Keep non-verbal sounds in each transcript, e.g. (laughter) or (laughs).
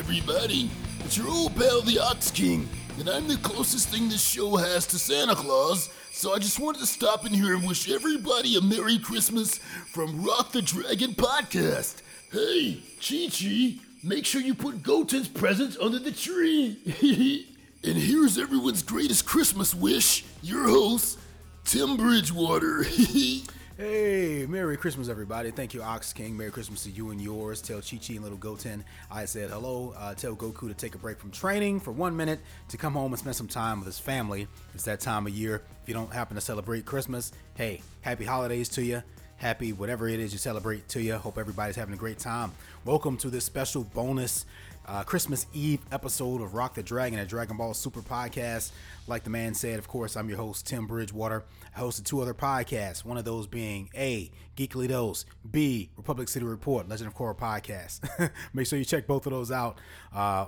everybody? It's your old pal, the Ox King, and I'm the closest thing this show has to Santa Claus, so I just wanted to stop in here and wish everybody a Merry Christmas from Rock the Dragon Podcast. Hey, Chi Chi, make sure you put Goten's presents under the tree. (laughs) and here's everyone's greatest Christmas wish your host, Tim Bridgewater. (laughs) Hey, Merry Christmas, everybody. Thank you, Ox King. Merry Christmas to you and yours. Tell Chi Chi and little Goten I said hello. Uh, tell Goku to take a break from training for one minute to come home and spend some time with his family. It's that time of year. If you don't happen to celebrate Christmas, hey, happy holidays to you. Happy whatever it is you celebrate to you. Hope everybody's having a great time. Welcome to this special bonus uh, Christmas Eve episode of Rock the Dragon at Dragon Ball Super Podcast. Like the man said, of course, I'm your host, Tim Bridgewater. I hosted two other podcasts, one of those being A, Geekly Dose, B, Republic City Report, Legend of Korra Podcast. (laughs) Make sure you check both of those out. Uh,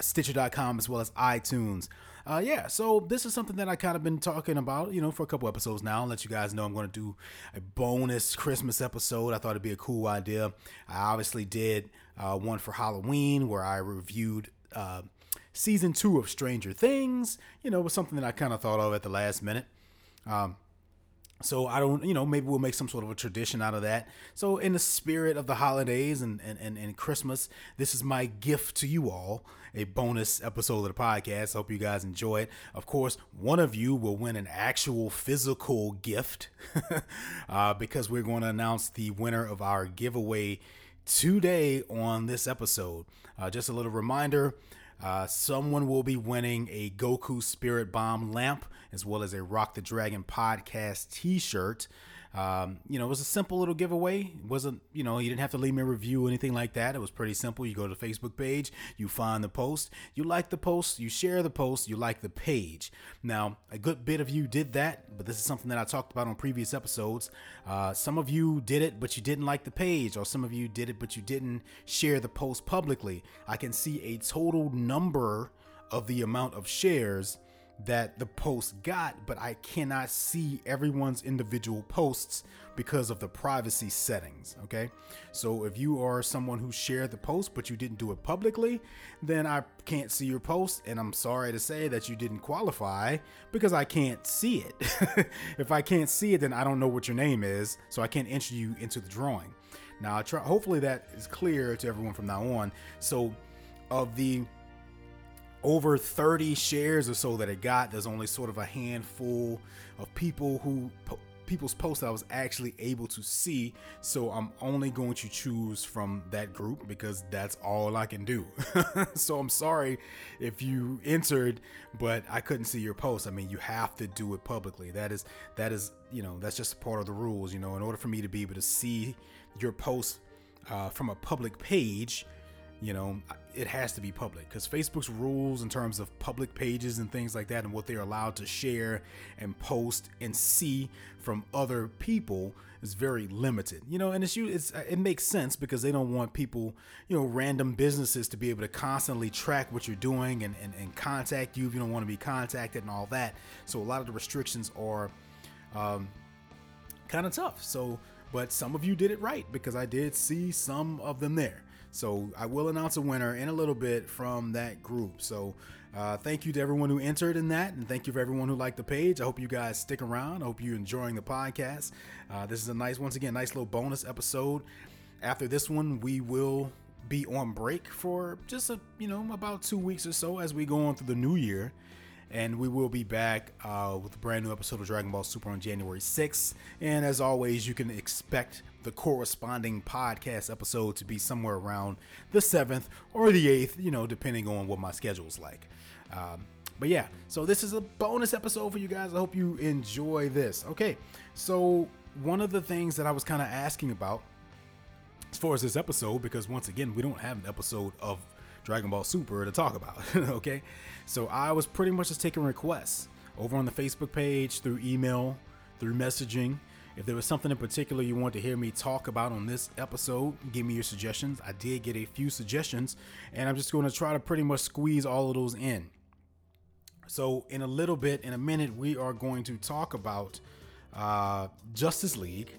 Stitcher.com as well as iTunes. Uh, yeah, so this is something that I kind of been talking about, you know, for a couple episodes now. I'll let you guys know I'm going to do a bonus Christmas episode. I thought it'd be a cool idea. I obviously did uh, one for Halloween where I reviewed uh, season two of Stranger Things. You know, was something that I kind of thought of at the last minute. Um, so I don't, you know, maybe we'll make some sort of a tradition out of that. So in the spirit of the holidays and, and, and, and Christmas, this is my gift to you all, a bonus episode of the podcast. Hope you guys enjoy it. Of course, one of you will win an actual physical gift (laughs) uh, because we're going to announce the winner of our giveaway today on this episode. Uh, just a little reminder. Uh, someone will be winning a Goku Spirit Bomb lamp as well as a Rock the Dragon podcast t shirt. Um, you know, it was a simple little giveaway. It wasn't, you know, you didn't have to leave me a review or anything like that. It was pretty simple. You go to the Facebook page, you find the post, you like the post, you share the post, you like the page. Now, a good bit of you did that, but this is something that I talked about on previous episodes. Uh, some of you did it, but you didn't like the page, or some of you did it, but you didn't share the post publicly. I can see a total number of the amount of shares that the post got, but I cannot see everyone's individual posts because of the privacy settings. Okay. So if you are someone who shared the post, but you didn't do it publicly, then I can't see your post. And I'm sorry to say that you didn't qualify because I can't see it. (laughs) if I can't see it, then I don't know what your name is. So I can't enter you into the drawing. Now, I try, hopefully that is clear to everyone from now on. So, of the over 30 shares or so that it got, there's only sort of a handful of people who people's posts I was actually able to see. So I'm only going to choose from that group because that's all I can do. (laughs) so I'm sorry if you entered, but I couldn't see your post. I mean, you have to do it publicly. That is that is you know that's just part of the rules. You know, in order for me to be able to see your post uh, from a public page you know it has to be public because facebook's rules in terms of public pages and things like that and what they're allowed to share and post and see from other people is very limited you know and it's, it's it makes sense because they don't want people you know random businesses to be able to constantly track what you're doing and, and, and contact you if you don't want to be contacted and all that. So a lot of the restrictions are um, kind of tough. So but some of you did it right because i did see some of them there so I will announce a winner in a little bit from that group. So uh, thank you to everyone who entered in that, and thank you for everyone who liked the page. I hope you guys stick around. I hope you're enjoying the podcast. Uh, this is a nice, once again, nice little bonus episode. After this one, we will be on break for just a you know about two weeks or so as we go on through the new year and we will be back uh, with a brand new episode of Dragon Ball Super on January 6th. And as always, you can expect the corresponding podcast episode to be somewhere around the 7th or the 8th, you know, depending on what my schedule is like. Um, but yeah, so this is a bonus episode for you guys. I hope you enjoy this. Okay, so one of the things that I was kind of asking about as far as this episode, because once again, we don't have an episode of Dragon Ball Super to talk about. (laughs) okay, so I was pretty much just taking requests over on the Facebook page through email, through messaging. If there was something in particular you want to hear me talk about on this episode, give me your suggestions. I did get a few suggestions, and I'm just going to try to pretty much squeeze all of those in. So, in a little bit, in a minute, we are going to talk about uh, Justice League.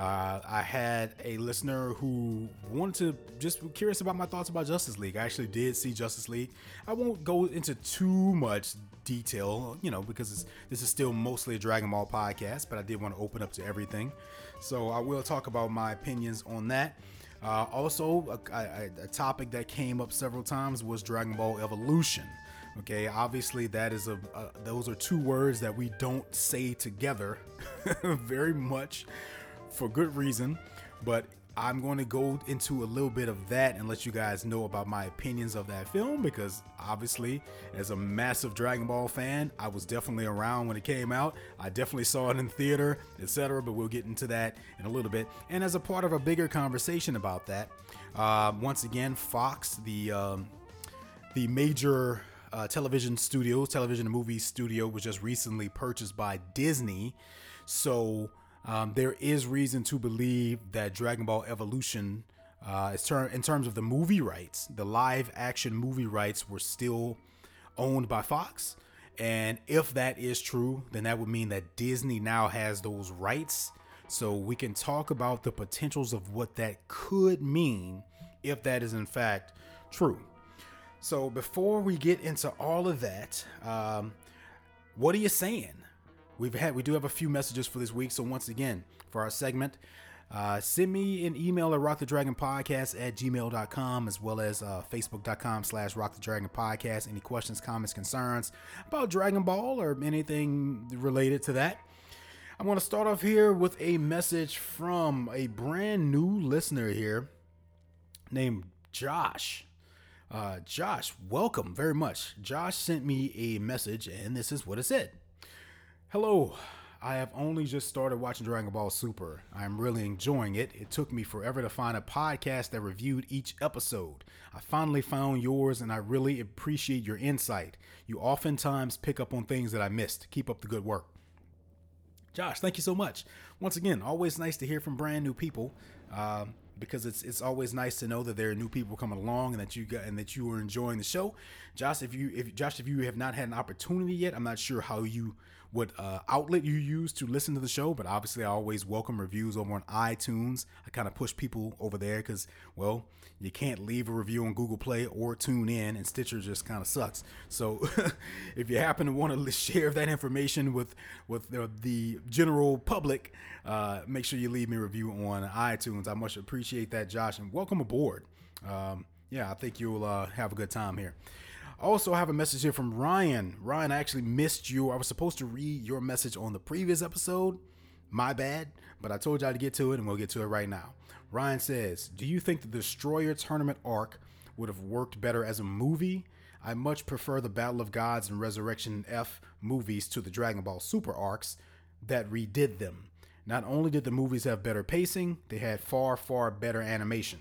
Uh, I had a listener who wanted to just curious about my thoughts about Justice League. I actually did see Justice League. I won't go into too much detail, you know, because this is still mostly a Dragon Ball podcast, but I did want to open up to everything. So I will talk about my opinions on that. Uh, also, a, a, a topic that came up several times was Dragon Ball Evolution. Okay, obviously that is a, a, those are two words that we don't say together (laughs) very much for good reason, but I'm going to go into a little bit of that and let you guys know about my opinions of that film because obviously, as a massive Dragon Ball fan, I was definitely around when it came out. I definitely saw it in theater, etc. But we'll get into that in a little bit. And as a part of a bigger conversation about that, uh, once again, Fox, the um, the major uh, television studio, television and movie studio, was just recently purchased by Disney. So um, there is reason to believe that Dragon Ball Evolution, uh, ter- in terms of the movie rights, the live action movie rights were still owned by Fox. And if that is true, then that would mean that Disney now has those rights. So we can talk about the potentials of what that could mean if that is in fact true. So before we get into all of that, um, what are you Saiyan? We've had we do have a few messages for this week. So once again, for our segment, uh, send me an email at rockthedragonpodcast at gmail.com as well as uh, facebook.com slash rockthedragonpodcast. Any questions, comments, concerns about Dragon Ball or anything related to that. I want to start off here with a message from a brand new listener here named Josh. Uh, Josh, welcome very much. Josh sent me a message, and this is what it said. Hello. I have only just started watching Dragon Ball Super. I am really enjoying it. It took me forever to find a podcast that reviewed each episode. I finally found yours and I really appreciate your insight. You oftentimes pick up on things that I missed. Keep up the good work. Josh, thank you so much. Once again, always nice to hear from brand new people. Um, because it's it's always nice to know that there are new people coming along and that you got and that you are enjoying the show. Josh, if you if Josh, if you have not had an opportunity yet, I'm not sure how you what uh, outlet you use to listen to the show, but obviously I always welcome reviews over on iTunes. I kind of push people over there because, well, you can't leave a review on Google Play or tune in, and Stitcher just kind of sucks. So (laughs) if you happen to want to share that information with with the, the general public, uh, make sure you leave me a review on iTunes. I much appreciate that, Josh, and welcome aboard. Um, yeah, I think you'll uh, have a good time here. Also, I have a message here from Ryan. Ryan, I actually missed you. I was supposed to read your message on the previous episode. My bad, but I told y'all to get to it, and we'll get to it right now. Ryan says, Do you think the Destroyer Tournament arc would have worked better as a movie? I much prefer the Battle of Gods and Resurrection F movies to the Dragon Ball Super arcs that redid them. Not only did the movies have better pacing, they had far, far better animation.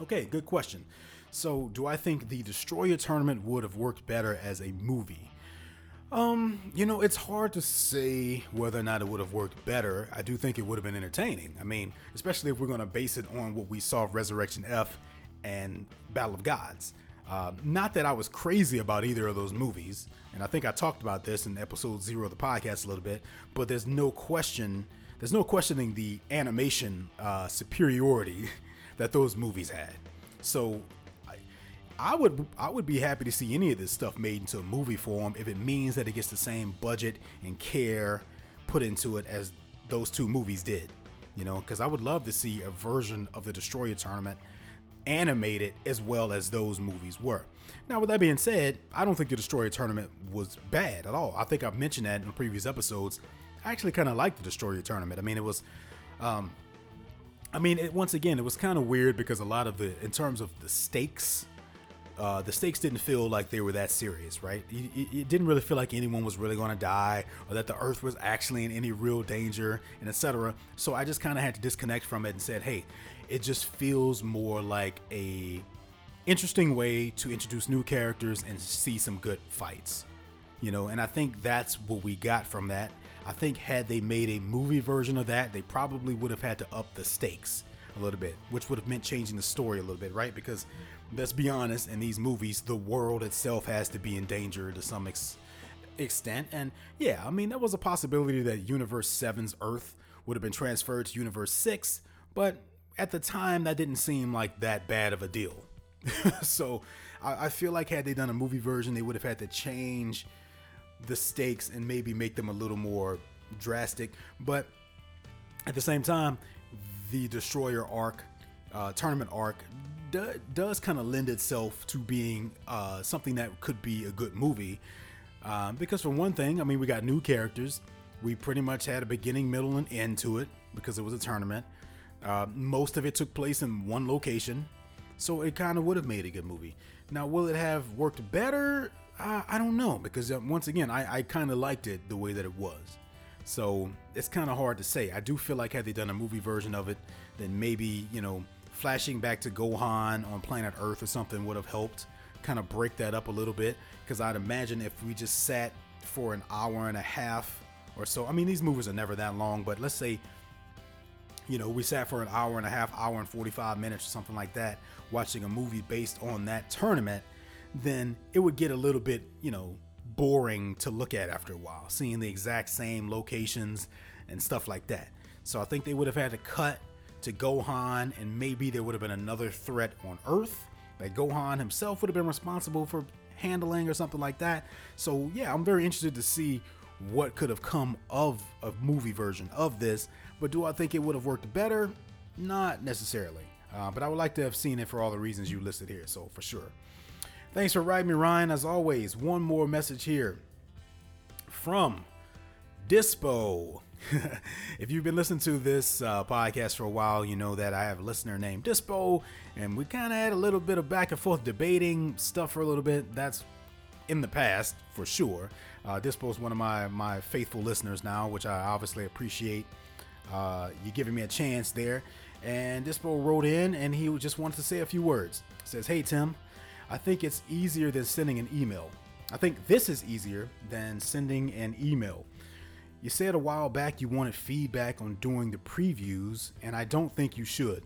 Okay, good question. So, do I think the Destroyer tournament would have worked better as a movie? Um, you know, it's hard to say whether or not it would have worked better. I do think it would have been entertaining. I mean, especially if we're going to base it on what we saw of Resurrection F and Battle of Gods. Uh, not that I was crazy about either of those movies, and I think I talked about this in episode zero of the podcast a little bit, but there's no question, there's no questioning the animation uh, superiority (laughs) that those movies had. So I would I would be happy to see any of this stuff made into a movie form if it means that it gets the same budget and care put into it as those two movies did. You know, because I would love to see a version of the Destroyer tournament animated as well as those movies were. Now, with that being said, I don't think the Destroyer tournament was bad at all. I think I've mentioned that in previous episodes. I actually kind of liked the Destroyer tournament. I mean, it was, um, I mean, it, once again, it was kind of weird because a lot of the, in terms of the stakes uh, the stakes didn't feel like they were that serious, right? It, it didn't really feel like anyone was really going to die or that the Earth was actually in any real danger, and etc. So I just kind of had to disconnect from it and said, "Hey, it just feels more like a interesting way to introduce new characters and see some good fights." You know, and I think that's what we got from that. I think had they made a movie version of that, they probably would have had to up the stakes a little bit, which would have meant changing the story a little bit, right? Because let's be honest, in these movies, the world itself has to be in danger to some ex- extent. And yeah, I mean, there was a possibility that Universe 7's Earth would have been transferred to Universe 6, but at the time, that didn't seem like that bad of a deal. (laughs) so I, I feel like had they done a movie version, they would have had to change the stakes and maybe make them a little more drastic. But at the same time, the Destroyer arc, uh, tournament arc, do, does kind of lend itself to being uh, something that could be a good movie. Um, because for one thing, I mean, we got new characters. We pretty much had a beginning, middle, and end to it because it was a tournament. Uh, most of it took place in one location, so it kind of would have made a good movie. Now, will it have worked better? Uh, I don't know because uh, once again, I, I kind of liked it the way that it was. So it's kind of hard to say. I do feel like had they done a movie version of it, then maybe you know, flashing back to Gohan on planet Earth or something would have helped kind of break that up a little bit. Because I'd imagine if we just sat for an hour and a half or so, I mean, these movies are never that long, but let's say you know, we sat for an hour and a half, hour and 45 minutes or something like that, watching a movie based on that tournament, then it would get a little bit, you know, boring to look at after a while, seeing the exact same locations and stuff like that. So I think they would have had to cut to Gohan, and maybe there would have been another threat on Earth that Gohan himself would have been responsible for handling or something like that. So yeah, I'm very interested to see what could have come of a movie version of this. But do I think it would have worked better? Not necessarily. Uh, but I would like to have seen it for all the reasons you listed here. So for sure. Thanks for writing me, Ryan. As always, one more message here from Dispo. (laughs) if you've been listening to this uh, podcast for a while, you know that I have a listener named Dispo, and we kind of had a little bit of back and forth debating stuff for a little bit. That's in the past for sure. Uh, Dispo is one of my my faithful listeners now, which I obviously appreciate. Uh, you giving me a chance there. And Dispo wrote in, and he just wanted to say a few words. says, "Hey Tim, I think it's easier than sending an email. I think this is easier than sending an email." You said a while back you wanted feedback on doing the previews, and I don't think you should.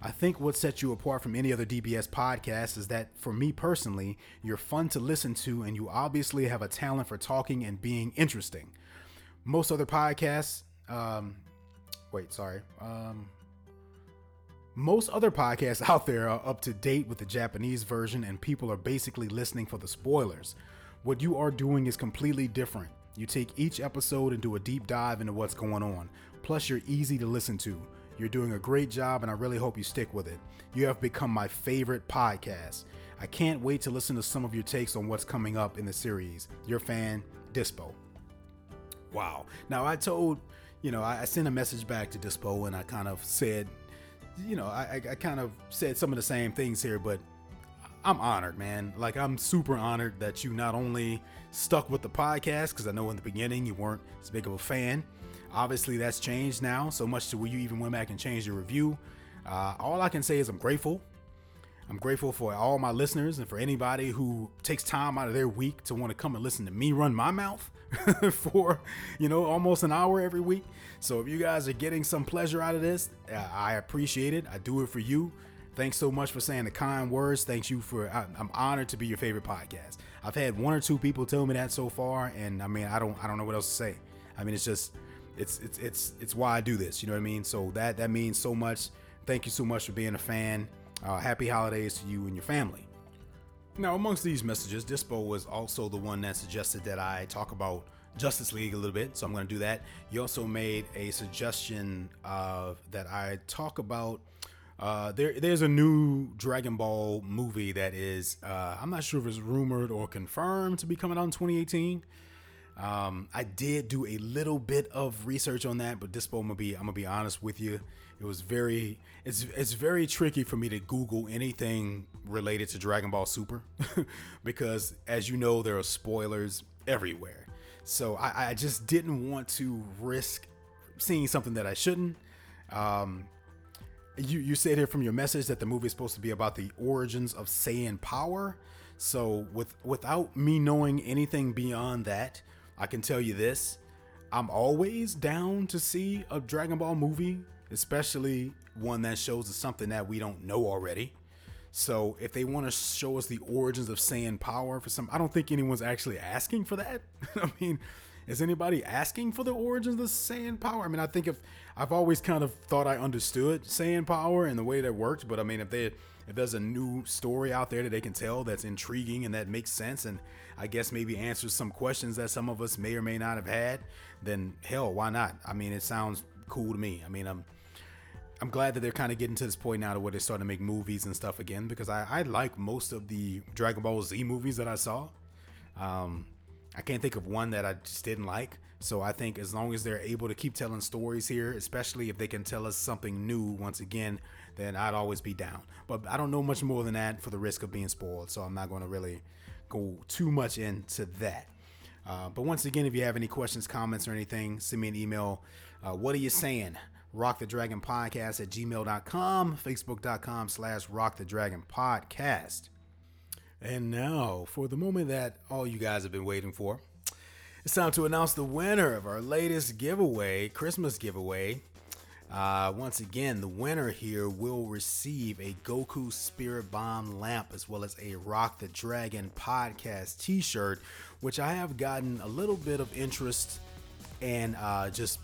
I think what sets you apart from any other DBS podcast is that, for me personally, you're fun to listen to and you obviously have a talent for talking and being interesting. Most other podcasts, um, wait, sorry. Um, most other podcasts (laughs) out there are up to date with the Japanese version and people are basically listening for the spoilers. What you are doing is completely different. You take each episode and do a deep dive into what's going on. Plus, you're easy to listen to. You're doing a great job, and I really hope you stick with it. You have become my favorite podcast. I can't wait to listen to some of your takes on what's coming up in the series. Your fan, Dispo. Wow. Now, I told, you know, I, sent a message back to Dispo and I kind of said, you know, I, I kind of said some of the same things here, but I'm honored, man. Like, I'm super honored that you not only stuck with the podcast, because I know in the beginning you weren't as big of a fan, Obviously, that's changed now, so much to where you even went back and changed your review. Uh, all I can say is I'm grateful. I'm grateful for all my listeners and for anybody who takes time out of their week to want to come and listen to me run my mouth (laughs) for, you know, almost an hour every week. So if you guys are getting some pleasure out of this, uh, I appreciate it. I do it for you. Thanks so much for saying the kind words. Thanks you for. I, I'm honored to be your favorite podcast. I've had one or two people tell me that so far, and I mean, I don't, I don't know what else to say. I mean, it's just it's it's it's it's why I do this. You know what I mean? So that that means so much. Thank you so much for being a fan. Uh, happy holidays to you and your family. Now, amongst these messages, Dispo was also the one that suggested that I talk about Justice League a little bit, so I'm going to do that. You also made a suggestion of that I talk about. Uh, there, there's a new Dragon Ball movie that is, uh, I'm not sure if it's rumored or confirmed to be coming out in 2018. Um, I did do a little bit of research on that, but Dispo, I'm gonna be I'm gonna be honest with you. It was very it's it's very tricky for me to Google anything related to Dragon Ball Super (laughs) because, as you know, there are spoilers everywhere. So I, I just didn't want to risk seeing something that I shouldn't. Um, you you said here from your message that the movie is supposed to be about the origins of Saiyan power. So with without me knowing anything beyond that, I can tell you this I'm always down to see a Dragon Ball movie, especially one that shows us something that we don't know already. So if they want to show us the origins of Saiyan power for some, I don't think anyone's actually asking for that. (laughs) I mean, is anybody asking for the origins of the Saiyan power? I mean, I think if I've always kind of thought I understood Saiyan power and the way that worked, but I mean, if they if there's a new story out there that they can tell that's intriguing and that makes sense, and I guess maybe answers some questions that some of us may or may not have had, then hell, why not? I mean, it sounds cool to me. I mean, I'm I'm glad that they're kind of getting to this point now to where they're starting to make movies and stuff again because I, I like most of the Dragon Ball Z movies that I saw. Um, I can't think of one that I just didn't like. So I think as long as they're able to keep telling stories here, especially if they can tell us something new once again, then I'd always be down. But I don't know much more than that for the risk of being spoiled. So I'm not going to really go too much into that. Uh, but once again, if you have any questions, comments, or anything, send me an email. Uh, what are you Saiyan? Rock the Dragon Podcast at gmail.com, facebook.com slash rock the dragon podcast. And now, for the moment that all you guys have been waiting for, it's time to announce the winner of our latest giveaway, Christmas giveaway. Uh, once again, the winner here will receive a Goku Spirit Bomb lamp as well as a Rock the Dragon podcast t shirt, which I have gotten a little bit of interest in uh, just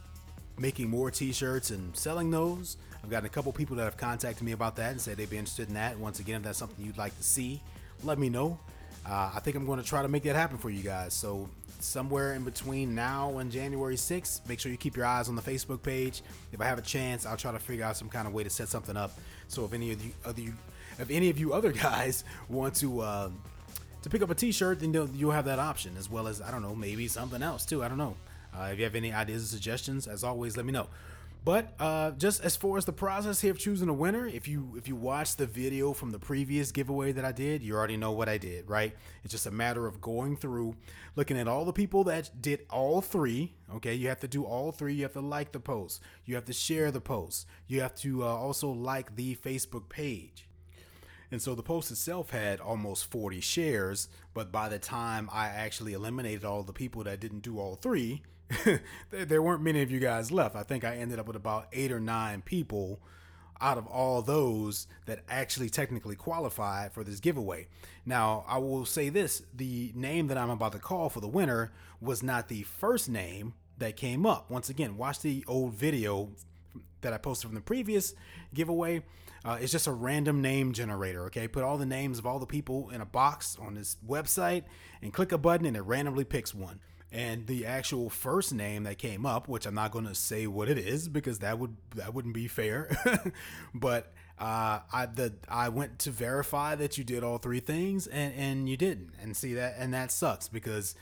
making more t-shirts and selling those. I've gotten a couple people that have contacted me about that and said they'd be interested in that. Once again, if that's something you'd like to see, let me know. Uh, I think I'm going to try to make that happen for you guys. So somewhere in between now and January 6th, make sure you keep your eyes on the Facebook page. If I have a chance, I'll try to figure out some kind of way to set something up. So if any of you other if any of you other (laughs) guys want to uh, to pick up a T-shirt, then you'll, you'll have that option as well as I don't know maybe something else too. I don't know. Uh, if you have any ideas or suggestions, as always, let me know. But uh, just as far as the process here of choosing a winner, if you if you watch the video from the previous giveaway that I did, you already know what I did, right? It's just a matter of going through, looking at all the people that did all three. Okay, you have to do all three. You have to like the post. You have to share the post. You have to uh, also like the Facebook page. And so the post itself had almost 40 shares, but by the time I actually eliminated all the people that didn't do all three, (laughs) there weren't many of you guys left. I think I ended up with about eight or nine people out of all those that actually technically qualified for this giveaway. Now, I will say this the name that I'm about to call for the winner was not the first name that came up. Once again, watch the old video that I posted from the previous giveaway. Uh, it's just a random name generator, okay? Put all the names of all the people in a box on this website and click a button and it randomly picks one and the actual first name that came up, which I'm not going to say what it is because that would that wouldn't be fair. (laughs) but uh, I the I went to verify that you did all three things, and and you didn't, and see that, and that sucks because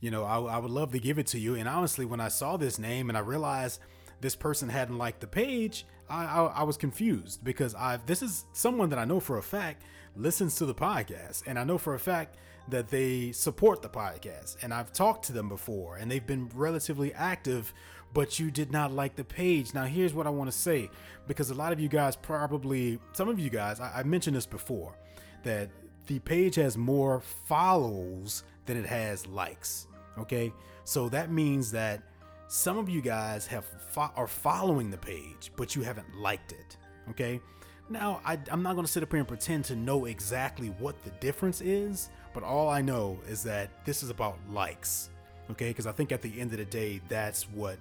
you know I, I would love to give it to you, and honestly, when I saw this name and I realized this person hadn't liked the page, I, I, I was confused because I this is someone that I know for a fact listens to the podcast, and I know for a fact that they support the podcast. And I've talked to them before and they've been relatively active, but you did not like the page. Now, here's what I want to say because a lot of you guys probably, some of you guys, I, I mentioned this before, that the page has more follows than it has likes. Okay. So that means that some of you guys have fo- are following the page, but you haven't liked it. Okay. Now, I, am not going to sit up here and pretend to know exactly what the difference is, but all I know is that this is about likes, okay? Because I think at the end of the day, that's what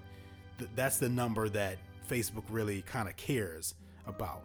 th- that's the number that Facebook really kind of cares about,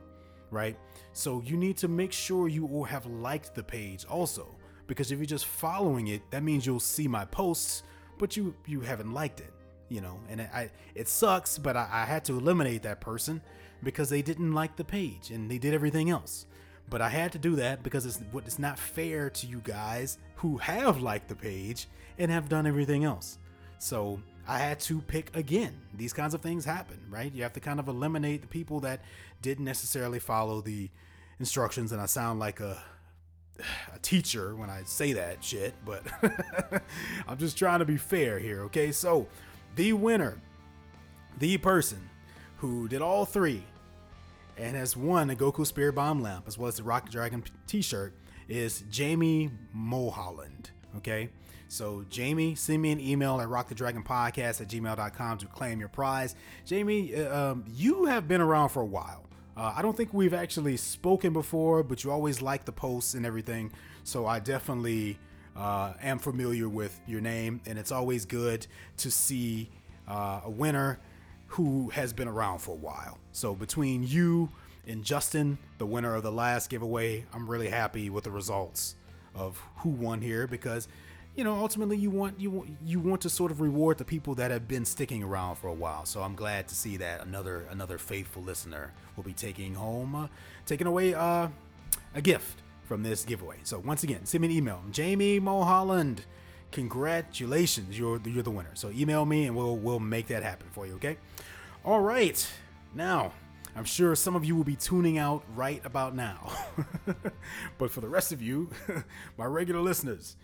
right? So you need to make sure you will have liked the page also, because if you're just following it, that means you'll see my posts, but you you haven't liked it, you know. And I it sucks, but I, I had to eliminate that person because they didn't like the page and they did everything else. But I had to do that because it's what it's not fair to you guys who have liked the page and have done everything else. So I had to pick again. These kinds of things happen, right? You have to kind of eliminate the people that didn't necessarily follow the instructions. And I sound like a a teacher when I say that shit, but (laughs) I'm just trying to be fair here, okay? So, the winner, the person who did all three and has won a Goku Spirit Bomb lamp as well as the Rock Dragon t-shirt is Jamie Mulholland. Okay, so Jamie, send me an email at rockthedragonpodcast at gmail.com to claim your prize. Jamie, uh, um, you have been around for a while. Uh, I don't think we've actually spoken before, but you always like the posts and everything. So I definitely uh, am familiar with your name, and it's always good to see uh, a winner who has been around for a while. So between you and Justin, the winner of the last giveaway, I'm really happy with the results of who won here because you know ultimately you want you you want to sort of reward the people that have been sticking around for a while. So I'm glad to see that another another faithful listener will be taking home uh, taking away uh, a gift from this giveaway. So once again, send me an email. Jamie Mulholland. Congratulations, you're you're the winner. So email me and we'll we'll make that happen for you, okay? All right. Now, I'm sure some of you will be tuning out right about now. (laughs) but for the rest of you, (laughs) my regular listeners,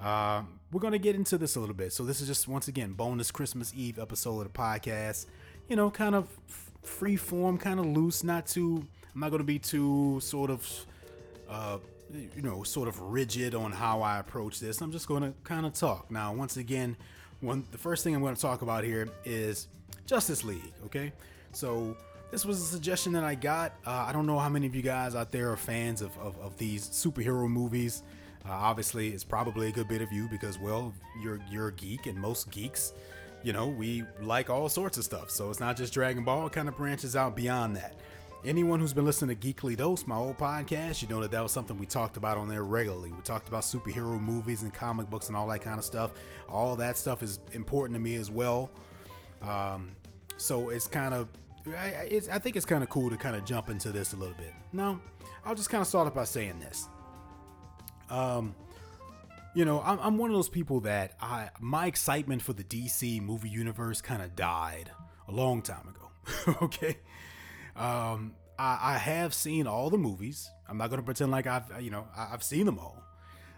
uh, we're going to get into this a little bit. So, this is just once again, bonus Christmas Eve episode of the podcast. You know, kind of free form, kind of loose, not too, I'm not going to be too sort of, uh, you know, sort of rigid on how I approach this. I'm just going to kind of talk. Now, once again, one, the first thing I'm going to talk about here is Justice League, okay? So, this was a suggestion that I got. Uh, I don't know how many of you guys out there are fans of, of, of these superhero movies. Uh, obviously, it's probably a good bit of you because, well, you're you're a geek, and most geeks, you know, we like all sorts of stuff. So it's not just Dragon Ball; it kind of branches out beyond that. Anyone who's been listening to Geekly Dose, my old podcast, you know that that was something we talked about on there regularly. We talked about superhero movies and comic books and all that kind of stuff. All that stuff is important to me as well. Um, so it's kind of I, I think it's kind of cool to kind of jump into this a little bit. No, I'll just kind of start off by saying this. Um, you know, I'm, I'm one of those people that I my excitement for the DC movie universe kind of died a long time ago. (laughs) okay, um, I, I have seen all the movies. I'm not going to pretend like I've you know I, have seen them all.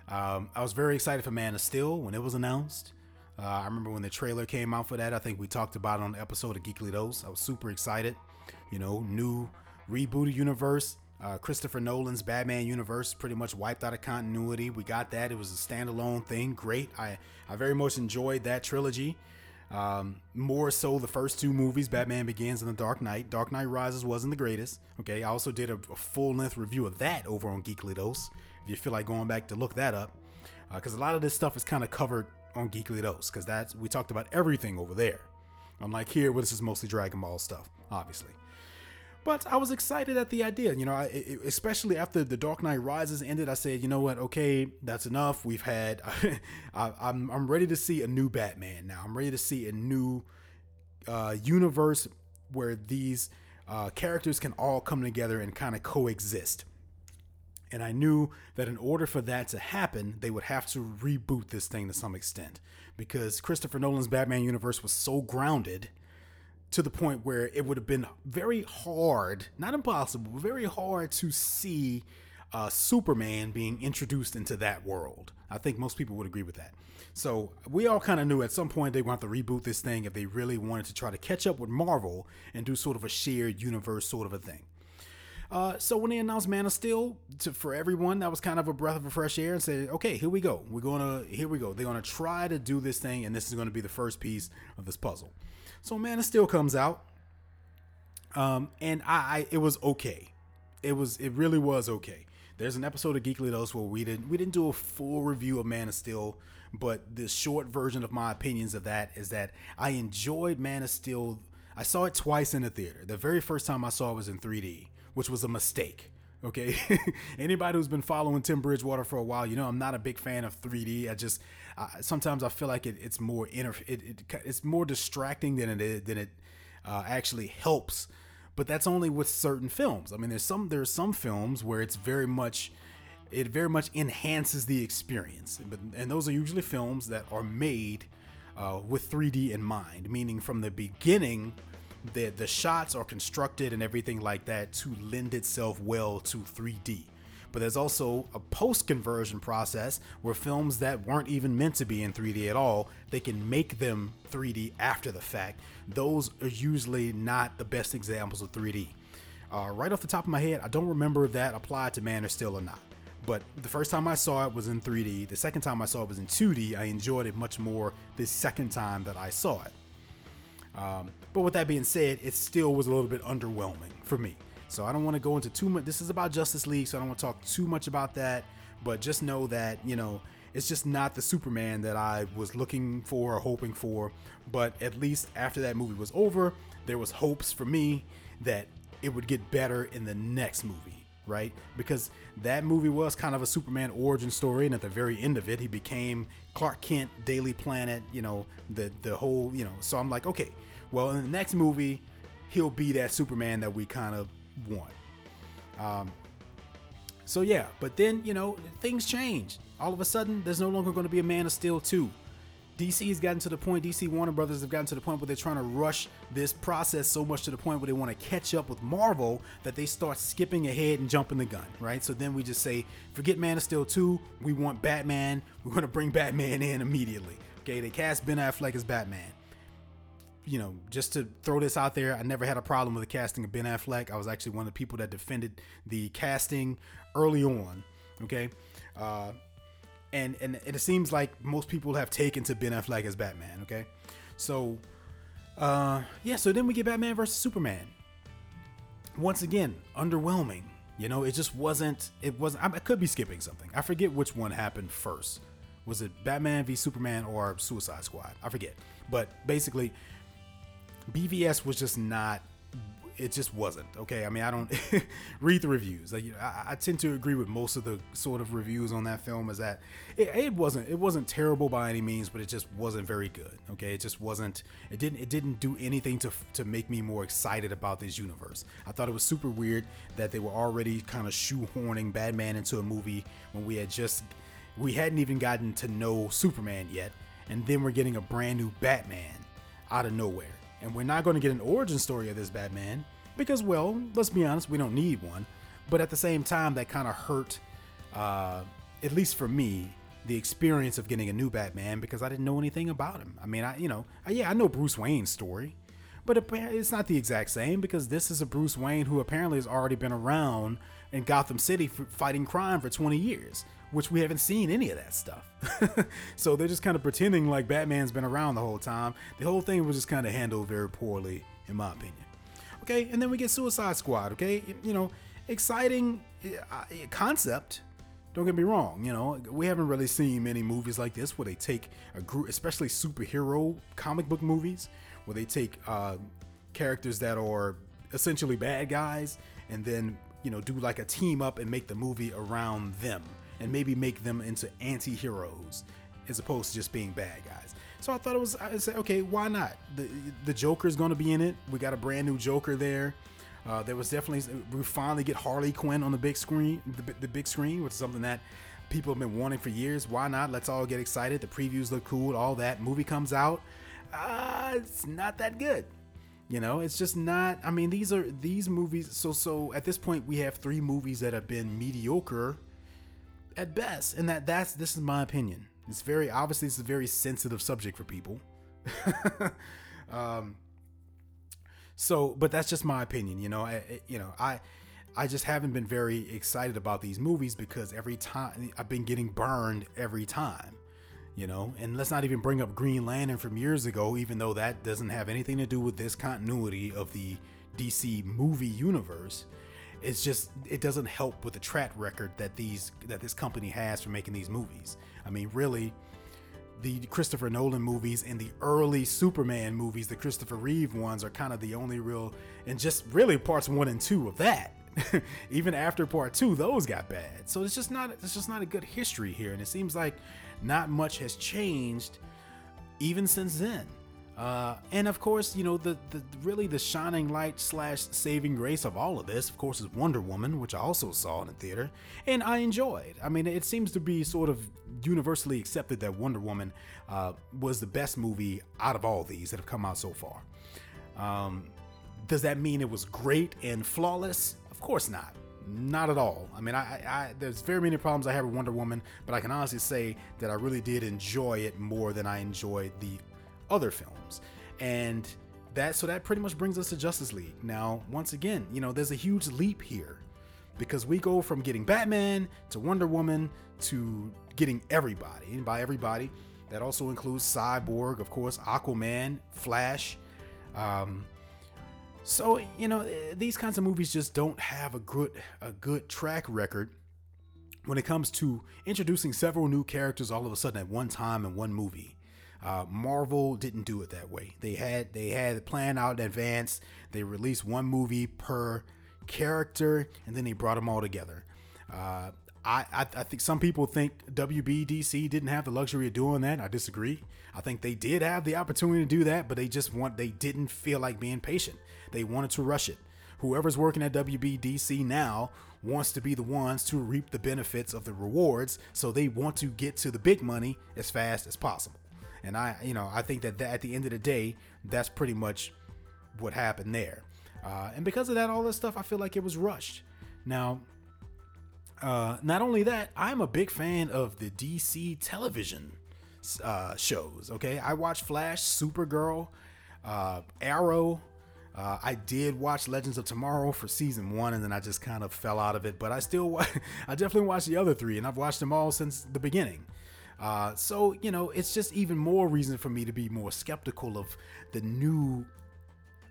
Um, I was very excited for Man of Steel when it was announced. Uh, I remember when the trailer came out for that. I think we talked about it on the episode of Geekly Dose. I was super excited. You know, new rebooted universe. Uh, Christopher Nolan's Batman universe pretty much wiped out of continuity. We got that. It was a standalone thing. Great. I, I very much enjoyed that trilogy. Um, more so the first two movies, Batman Begins and The Dark Knight. Dark Knight Rises wasn't the greatest. Okay, I also did a, a full length review of that over on Geekly Dose. If you feel like going back to look that up, because uh, a lot of this stuff is kind of covered on Geekly Dose because that's we talked about everything over there. Unlike here, where this is mostly Dragon Ball stuff, obviously. But I was excited at the idea, you know, I, especially after the Dark Knight Rises ended. I said, you know what? Okay, that's enough. We've had. (laughs) I, I'm I'm ready to see a new Batman now. I'm ready to see a new uh, universe where these uh, characters can all come together and kind of coexist. And I knew that in order for that to happen, they would have to reboot this thing to some extent because Christopher Nolan's Batman universe was so grounded to the point where it would have been very hard, not impossible, very hard to see uh, Superman being introduced into that world. I think most people would agree with that. So we all kind of knew at some point they want to reboot this thing if they really wanted to try to catch up with Marvel and do sort of a shared universe sort of a thing. Uh, so when they announced Man of Steel to, for everyone, that was kind of a breath of fresh air and said, okay, here we go. We're gonna here we go. They're gonna try to do this thing, and this is gonna be the first piece of this puzzle. So Man of Steel comes out, um, and I, I it was okay. It was it really was okay. There's an episode of Geekly Dose where we didn't we didn't do a full review of Man of Steel, but the short version of my opinions of that is that I enjoyed Man of Steel. I saw it twice in the theater. The very first time I saw it was in 3D which was a mistake. Okay, (laughs) anybody who's been following Tim Bridgewater for a while, you know I'm not a big fan of 3D. I just sometimes I feel like it, it's more inter- it, it, it's more distracting than it than it uh, actually helps. But that's only with certain films. I mean, there's some there's some films where it's very much it very much enhances the experience. But and those are usually films that are made uh, with 3D in mind, meaning from the beginning the the shots are constructed and everything like that to lend itself well to 3D. But there's also a post conversion process where films that weren't even meant to be in 3D at all, they can make them 3D after the fact. Those are usually not the best examples of 3D. Uh, right off the top of my head, I don't remember if that applied to Man of Steel or not. But the first time I saw it was in 3D. The second time I saw it was in 2D. I enjoyed it much more the second time that I saw it. Um, but with that being said, it still was a little bit underwhelming for me. So I don't want to go into too much. This is about Justice League, so I don't want to talk too much about that. But just know that, you know, it's just not the Superman that I was looking for or hoping for. But at least after that movie was over, there was hopes for me that it would get better in the next movie, right? Because that movie was kind of a Superman origin story, and at the very end of it, he became Clark Kent, Daily Planet, you know, the the whole, you know. So I'm like, okay, well, in the next movie, he'll be that Superman that we kind of want. Um, so yeah, but then you know things change. All of a sudden, there's no longer going to be a Man of Steel 2. DC has gotten to the point, DC Warner Brothers have gotten to the point where they're trying to rush this process so much to the point where they want to catch up with Marvel that they start skipping ahead and jumping the gun, right? So then we just say, forget Man of Steel 2, we want Batman, we're going to bring Batman in immediately. Okay, they cast Ben Affleck as Batman. You know, just to throw this out there, I never had a problem with the casting of Ben Affleck. I was actually one of the people that defended the casting early on. Okay. Uh, and, and it seems like most people have taken to Ben Affleck as Batman. Okay. So, uh, yeah, so then we get Batman versus Superman. Once again, underwhelming. You know, it just wasn't. It wasn't. I, I could be skipping something. I forget which one happened first. Was it Batman v Superman or Suicide Squad? I forget. But basically, BVS was just not it just wasn't okay. I mean, I don't (laughs) read the reviews. Like, I, I, tend to agree with most of the sort of reviews on that film. Is that it, it, wasn't it wasn't terrible by any means, but it just wasn't very good. Okay, it just wasn't. It didn't it didn't do anything to to make me more excited about this universe. I thought it was super weird that they were already kind of shoehorning Batman into a movie when we had just we hadn't even gotten to know Superman yet, and then we're getting a brand new Batman out of nowhere and we're not going to get an origin story of this Batman because, well, let's be honest, we don't need one. But at the same time, that kind of hurt, uh, at least for me, the experience of getting a new Batman because I didn't know anything about him. I mean, I you know, yeah, I know Bruce Wayne's story, but it's not the exact same because this is a Bruce Wayne who apparently has already been around in Gotham City fighting crime for 20 years which we haven't seen any of that stuff. (laughs) so they're just kind of pretending like Batman's been around the whole time. The whole thing was just kind of handled very poorly, in my opinion. Okay, and then we get Suicide Squad. Okay, you know, exciting uh, concept. Don't get me wrong. You know, we haven't really seen many movies like this where they take a group, especially superhero comic book movies, where they take uh, characters that are essentially bad guys and then you know do like a team up and make the movie around them and maybe make them into anti-heroes as opposed to just being bad guys. So I thought it was I said, okay, why not? The the Joker's going to be in it. We got a brand new Joker there. Uh, there was definitely we finally get Harley Quinn on the big screen, the, the big screen, which is something that people have been wanting for years. Why not? Let's all get excited. The previews look cool. All that movie comes out. Uh, it's not that good. You know, it's just not. I mean, these are these movies. So so at this point, we have three movies that have been mediocre at best. And that that's this is my opinion. It's very obviously it's a very sensitive subject for people. (laughs) um, so, but that's just my opinion. You know, I, you know, I. I just haven't been very excited about these movies because every time I've been getting burned every time, you know. And let's not even bring up Green Lantern from years ago, even though that doesn't have anything to do with this continuity of the DC movie universe it's just it doesn't help with the track record that these that this company has for making these movies. I mean, really, the Christopher Nolan movies and the early Superman movies, the Christopher Reeve ones, are kind of the only real, and just really parts one and two of that. (laughs) Even after part two, those got bad. So it's just not it's just not a good history here, and it seems like not much has changed even since then. Uh, and of course, you know the, the really the shining light slash saving grace of all of this, of course, is Wonder Woman, which I also saw in the theater, and I enjoyed. I mean, it seems to be sort of universally accepted that Wonder Woman uh, was the best movie out of all these that have come out so far. Um, does that mean it was great and flawless? Of course not. Not at all. I mean, I, I, there's very many problems I have with Wonder Woman, but I can honestly say that I really did enjoy it more than I enjoyed the other films. And that so that pretty much brings us to Justice League. Now, once again, you know, there's a huge leap here because we go from getting Batman to Wonder Woman to getting everybody. And by everybody, that also includes Cyborg, of course, Aquaman, Flash. Um, so you know these kinds of movies just don't have a good a good track record when it comes to introducing several new characters all of a sudden at one time in one movie. Uh, Marvel didn't do it that way. They had they had it planned out in advance. They released one movie per character, and then they brought them all together. Uh, I, I, I think some people think WBDC didn't have the luxury of doing that. I disagree. I think they did have the opportunity to do that, but they just want they didn't feel like being patient. They wanted to rush it. Whoever's working at WBDC now wants to be the ones to reap the benefits of the rewards, so they want to get to the big money as fast as possible. And I, you know, I think that, that at the end of the day, that's pretty much what happened there. Uh, and because of that, all this stuff, I feel like it was rushed. Now, uh, not only that, I'm a big fan of the DC television uh, shows. Okay, I watch Flash, Supergirl, uh, Arrow. Uh, I did watch Legends of Tomorrow for season one, and then I just kind of fell out of it. But I still, (laughs) I definitely watched the other three, and I've watched them all since the beginning. Uh, so you know, it's just even more reason for me to be more skeptical of the new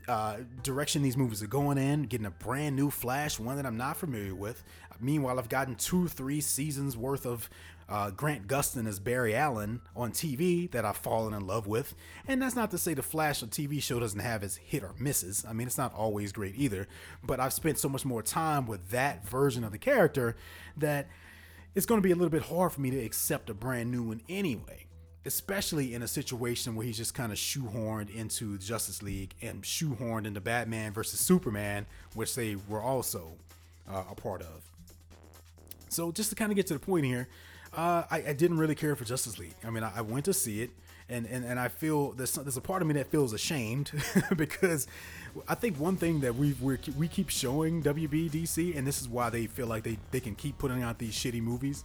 uh, direction these movies are going in, getting a brand new Flash, one that I'm not familiar with. Meanwhile, I've gotten two, three seasons worth of uh, Grant Gustin as Barry Allen on TV that I've fallen in love with. And that's not to say the Flash on TV show doesn't have its hit or misses. I mean, it's not always great either. But I've spent so much more time with that version of the character that it's going to be a little bit hard for me to accept a brand new one anyway especially in a situation where he's just kind of shoehorned into Justice League and shoehorned into Batman versus Superman, which they were also uh, a part of. So just to kind of get to the point here, uh, I, I, didn't really care for Justice League. I mean, I, I went to see it, and, and, and I feel there's there's a part of me that feels ashamed (laughs) because I think one thing that we we keep showing WBDC, and this is why they feel like they, they can keep putting out these shitty movies,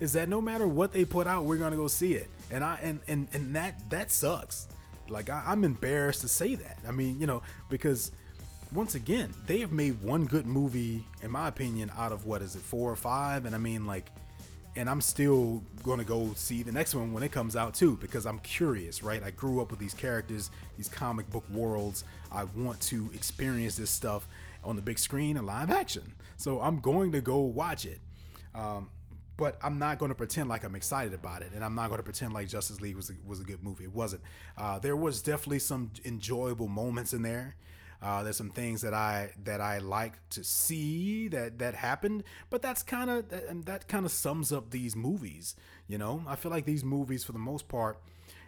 is that no matter what they put out, we're gonna go see it, and I and and and that that sucks. Like I, I'm embarrassed to say that. I mean, you know, because once again, they have made one good movie, in my opinion, out of what is it, four or five, and I mean like and I'm still going to go see the next one when it comes out too because I'm curious, right? I grew up with these characters, these comic book worlds. I want to experience this stuff on the big screen and live action. So I'm going to go watch it. Um, but I'm not going to pretend like I'm excited about it, and I'm not going to pretend like Justice League was a, was a good movie. It wasn't. Uh, there was definitely some enjoyable moments in there. Uh, there's some things that I that I like to see that that happened, but that's kind of that, that kind of sums up these movies. You know, I feel like these movies, for the most part,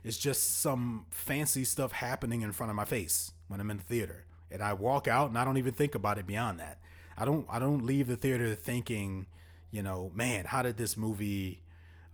is just some fancy stuff happening in front of my face when I'm in the theater, and I walk out and I don't even think about it beyond that. I don't I don't leave the theater thinking, you know, man, how did this movie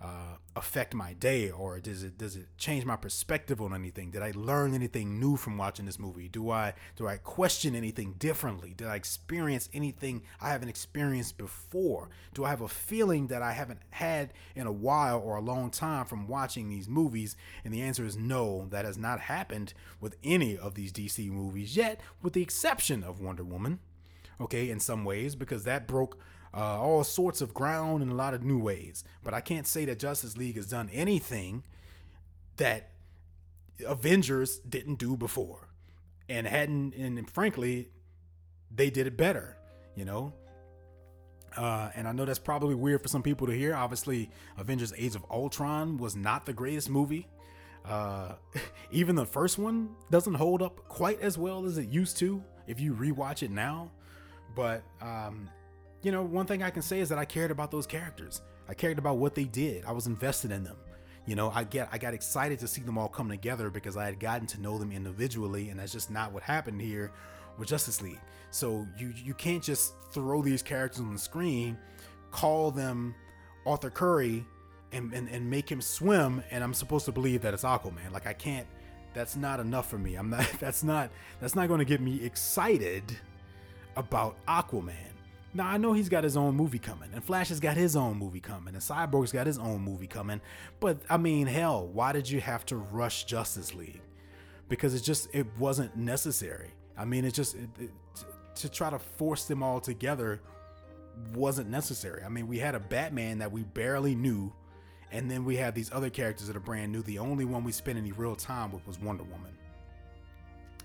uh, affect my day or does it does it change my perspective on anything? Did i learn anything new from watching this movie? Do i do i question anything differently? Did i experience anything i haven't experienced before? Do i have a feeling that i haven't had in a while or a long time from watching these movies? And the answer is no that has not happened with any of these dc movies yet with the exception of wonder woman okay in some ways because that broke uh, all sorts of ground in a lot of new ways. But I can't say that Justice League has done anything that Avengers didn't do before, and hadn't. And frankly, they did it better. You know. Uh, and I know that's probably weird for some people to hear. Obviously, Avengers: Age of Ultron was not the greatest movie. Uh, (laughs) even the first one doesn't hold up quite as well as it used to if you rewatch it now. But um, you know, one thing I can say is that I cared about those characters. I cared about what they did. I was invested in them. You know, I get I got excited to see them all come together because I had gotten to know them individually, and that's just not what happened here with Justice League. So you you can't just throw these characters on the screen, call them Arthur Curry, and, and, and make him swim, and I'm supposed to believe that it's Aquaman. Like I can't. That's not enough for me. I'm not. (laughs) That's not. That's not going to get me excited about Aquaman. Now I know he's got his own movie coming, and Flash has got his own movie coming, and Cyborg's got his own movie coming. But I mean, hell, why did you have to rush Justice League? Because it just it wasn't necessary. I mean, it just it, it, to try to force them all together wasn't necessary. I mean, we had a Batman that we barely knew, and then we had these other characters that are brand new. The only one we spent any real time with was Wonder Woman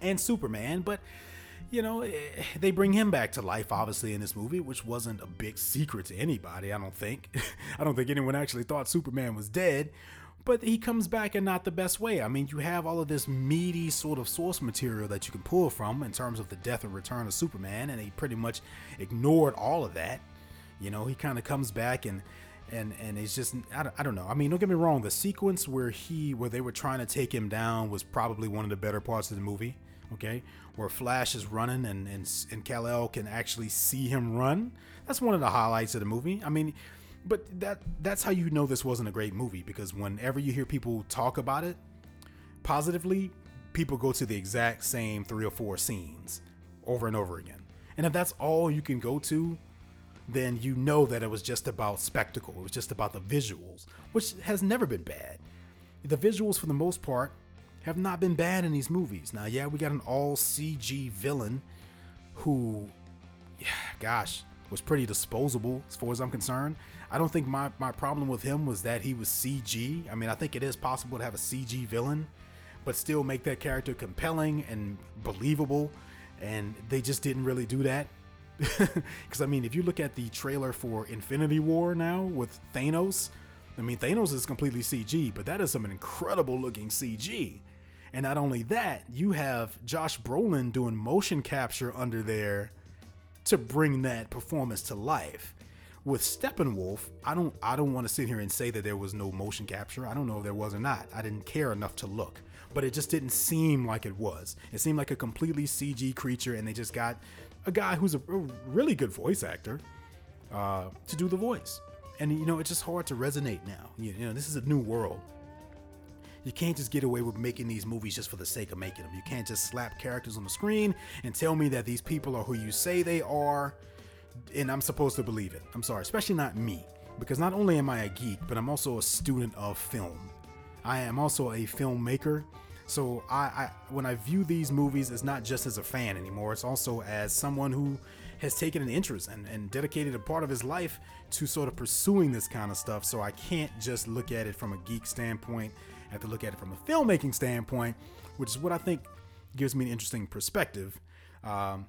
and Superman, but you know, eh, they bring him back to life, obviously, in this movie, which wasn't a big secret to anybody, I don't think. (laughs) I don't think anyone actually thought Superman was dead, but he comes back in not the best way. I mean, you have all of this meaty sort of source material that you can pull from in terms of the death and return of Superman, and he pretty much ignored all of that. You know, he kind of comes back and and and it's just I don't, I don't know. I mean, don't get me wrong. The sequence where he where they were trying to take him down was probably one of the better parts of the movie. Okay, where Flash is running and and and Kal El can actually see him run. That's one of the highlights of the movie. I mean, but that that's how you know this wasn't a great movie because whenever you hear people talk about it positively, people go to the exact same three or four scenes over and over again. And if that's all you can go to, then you know that it was just about spectacle. It was just about the visuals, which has never been bad. The visuals, for the most part, have not been bad in these movies. Now, yeah, we got an all CG villain who, yeah, gosh, was pretty disposable as far as I'm concerned. I don't think my, my problem with him was that he was CG. I mean, I think it is possible to have a CG villain, but still make that character compelling and believable. And they just didn't really do that. (laughs) Because, I mean, if you look at the trailer for Infinity War now with Thanos, I mean, Thanos is completely CG, but that is some incredible looking CG. And not only that, you have Josh Brolin doing motion capture under there to bring that performance to life. With Steppenwolf, I don't I don't want to sit here and say that there was no motion capture. I don't know if there was or not. I didn't care enough to look. But it just didn't seem like it was. It seemed like a completely CG creature, and they just got a guy who's a, really good voice actor uh, to do the voice. And you know, it's just hard to resonate now. You, you know, this is a new world. You can't just get away with making these movies just for the sake of making them. You can't just slap characters on the screen and tell me that these people are who you say they are, and I'm supposed to believe it. I'm sorry, especially not me, because not only am I a geek, but I'm also a student of film. I am also a filmmaker. So I, I when I view these movies, it's not just as a fan anymore. It's also as someone who has taken an interest and, and dedicated a part of his life to sort of pursuing this kind of stuff. So I can't just look at it from a geek standpoint. I have to look at it from a filmmaking standpoint, which is what I think gives me an interesting perspective. Um,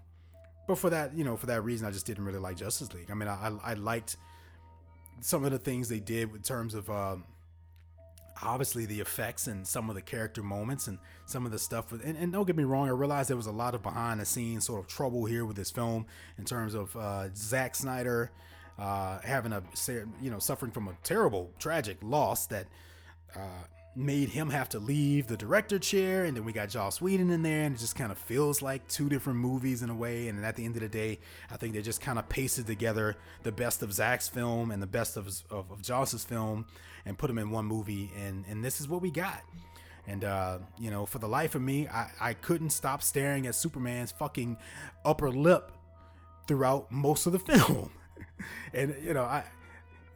but for that, you know, for that reason, I just didn't really like Justice League. I mean, I, I liked some of the things they did in terms of um, obviously the effects and some of the character moments and some of the stuff. With, and, and don't get me wrong, I realized there was a lot of behind the scenes sort of trouble here with this film in terms of uh, Zack Snyder uh, having a, you know, suffering from a terrible, tragic loss that. Uh, made him have to leave the director chair and then we got Joss Whedon in there and it just kind of feels like two different movies in a way and at the end of the day I think they just kind of pasted together the best of Zack's film and the best of, of, of Joss's film and put them in one movie and and this is what we got. And uh, you know for the life of me I, I couldn't stop staring at Superman's fucking upper lip throughout most of the (laughs) film. And you know I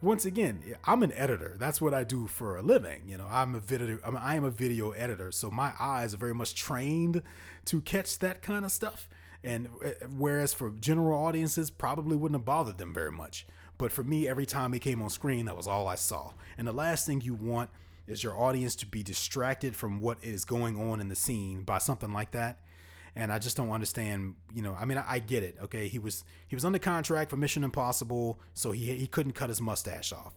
once again, I'm an editor. That's what I do for a living. You know, I'm a video. I'm, I am a video editor, so my eyes are very much trained to catch that kind of stuff. And uh, whereas for general audiences, probably wouldn't have bothered them very much. But for me, every time he came on screen, that was all I saw. And the last thing you want is your audience to be distracted from what is going on in the scene by something like that and I just don't understand. You know, I mean, I, I, get it. Okay, he was he was under contract for Mission Impossible, so he he couldn't cut his mustache off.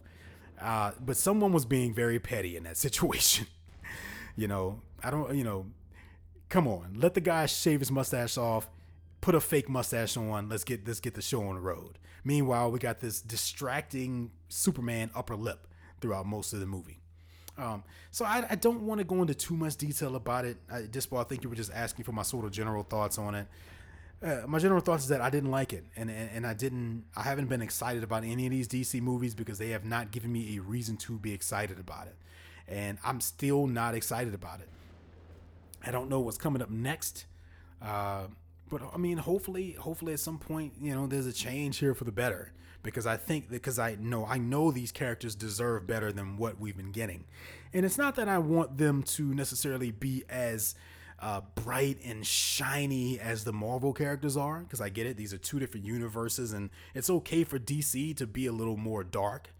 Uh, but someone was being very petty in that (laughs) situation. you know, I don't. You know, come on, let the guy shave his mustache off. Put a fake mustache on. Let's get let's get the show on the road. Meanwhile, we got this distracting Superman upper lip throughout most of the movie. Um, so I, I don't want to go into too much detail about it. I just, well, I think you were just asking for my sort of general thoughts on it. Uh, my general thoughts is that I didn't like it, and, and and I didn't. I haven't been excited about any of these DC movies because they have not given me a reason to be excited about it, and I'm still not excited about it. I don't know what's coming up next, uh, but I mean, hopefully, hopefully at some point, you know, there's a change here for the better because I think because I know I know these characters deserve better than what we've been getting. And it's not that I want them to necessarily be as uh, bright and shiny as the Marvel characters are, because I get it. These are two different universes, and it's okay for DC to be a little more dark.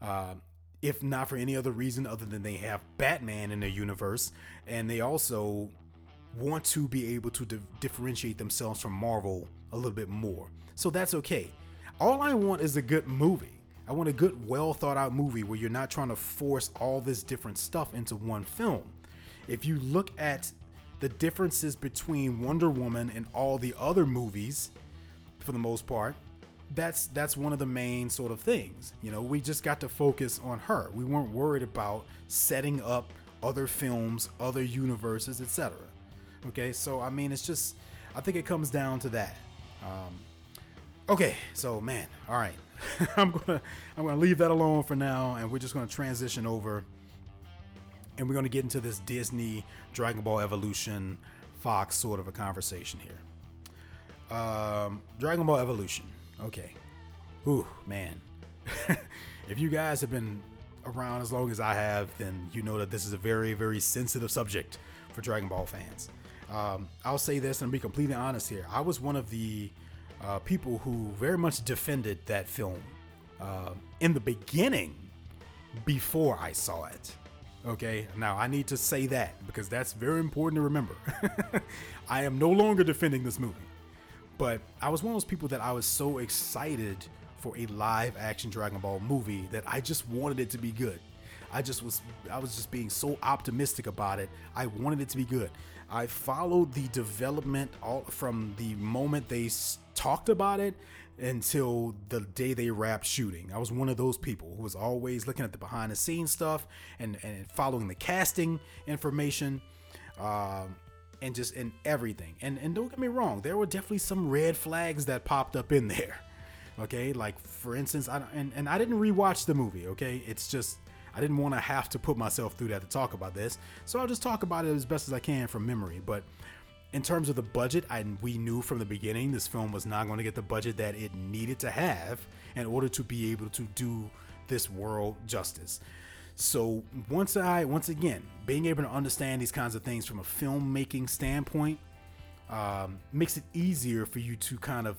Uh, if not for any other reason other than they have Batman in their universe, and they also want to be able to di- differentiate themselves from Marvel a little bit more. So that's okay. All I want is a good movie. I want a good, well thought out movie where you're not trying to force all this different stuff into one film. If you look at the differences between Wonder Woman and all the other movies, for the most part, that's that's one of the main sort of things. You know, we just got to focus on her. We weren't worried about setting up other films, other universes, etc. Okay, so I mean, it's just I think it comes down to that. Um, okay, so man, all right, (laughs) I'm gonna I'm gonna leave that alone for now, and we're just gonna transition over, and we're gonna get into this Disney Dragon Ball Evolution Fox sort of a conversation here. Um, Dragon Ball Evolution. Okay. Ooh, man. (laughs) if you guys have been around as long as I have, then you know that this is a very, very sensitive subject for Dragon Ball fans. Um, I'll say this and be completely honest here. I was one of the uh, people who very much defended that film uh, in the beginning before I saw it. Okay, now I need to say that because that's very important to remember. (laughs) I am no longer defending this movie. But I was one of those people that I was so excited for a live action Dragon Ball movie that I just wanted it to be good. I just was I was just being so optimistic about it. I wanted it to be good. I followed the development all from the moment they talked about it until the day they wrapped shooting. I was one of those people who was always looking at the behind the scenes stuff and and following the casting information. Um, and just in everything. And and don't get me wrong, there were definitely some red flags that popped up in there. Okay, like for instance, I and and I didn't rewatch the movie. Okay, it's just I didn't want to have to put myself through that to talk about this, so I'll just talk about it as best as I can from memory. But in terms of the budget, I we knew from the beginning this film was not going to get the budget that it needed to have in order to be able to do this world justice. So once I once again being able to understand these kinds of things from a filmmaking standpoint um, makes it easier for you to kind of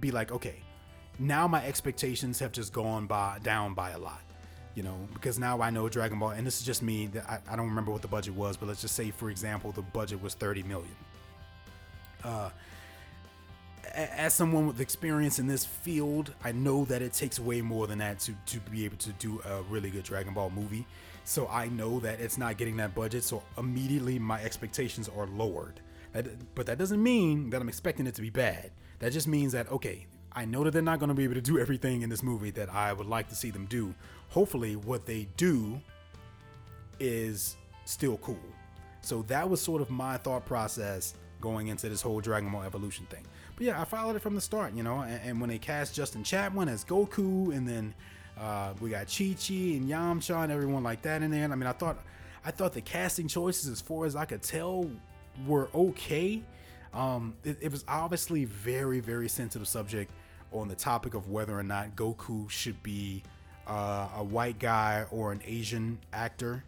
be like, okay, now my expectations have just gone by down by a lot, you know, because now I know Dragon Ball, and this is just me. I, I don't remember what the budget was, but let's just say, for example, the budget was thirty million. Uh, as someone with experience in this field, I know that it takes way more than that to, to be able to do a really good Dragon Ball movie. So I know that it's not getting that budget. So immediately my expectations are lowered. That, but that doesn't mean that I'm expecting it to be bad. That just means that, okay, I know that they're not going to be able to do everything in this movie that I would like to see them do. Hopefully, what they do is still cool. So that was sort of my thought process going into this whole Dragon Ball Evolution thing. But yeah, I followed it from the start, you know. And, and when they cast Justin Chatwin as Goku, and then uh, we got Chi Chi and Yamcha and everyone like that in there. I mean, I thought, I thought the casting choices, as far as I could tell, were okay. Um, it, it was obviously very, very sensitive subject on the topic of whether or not Goku should be uh, a white guy or an Asian actor.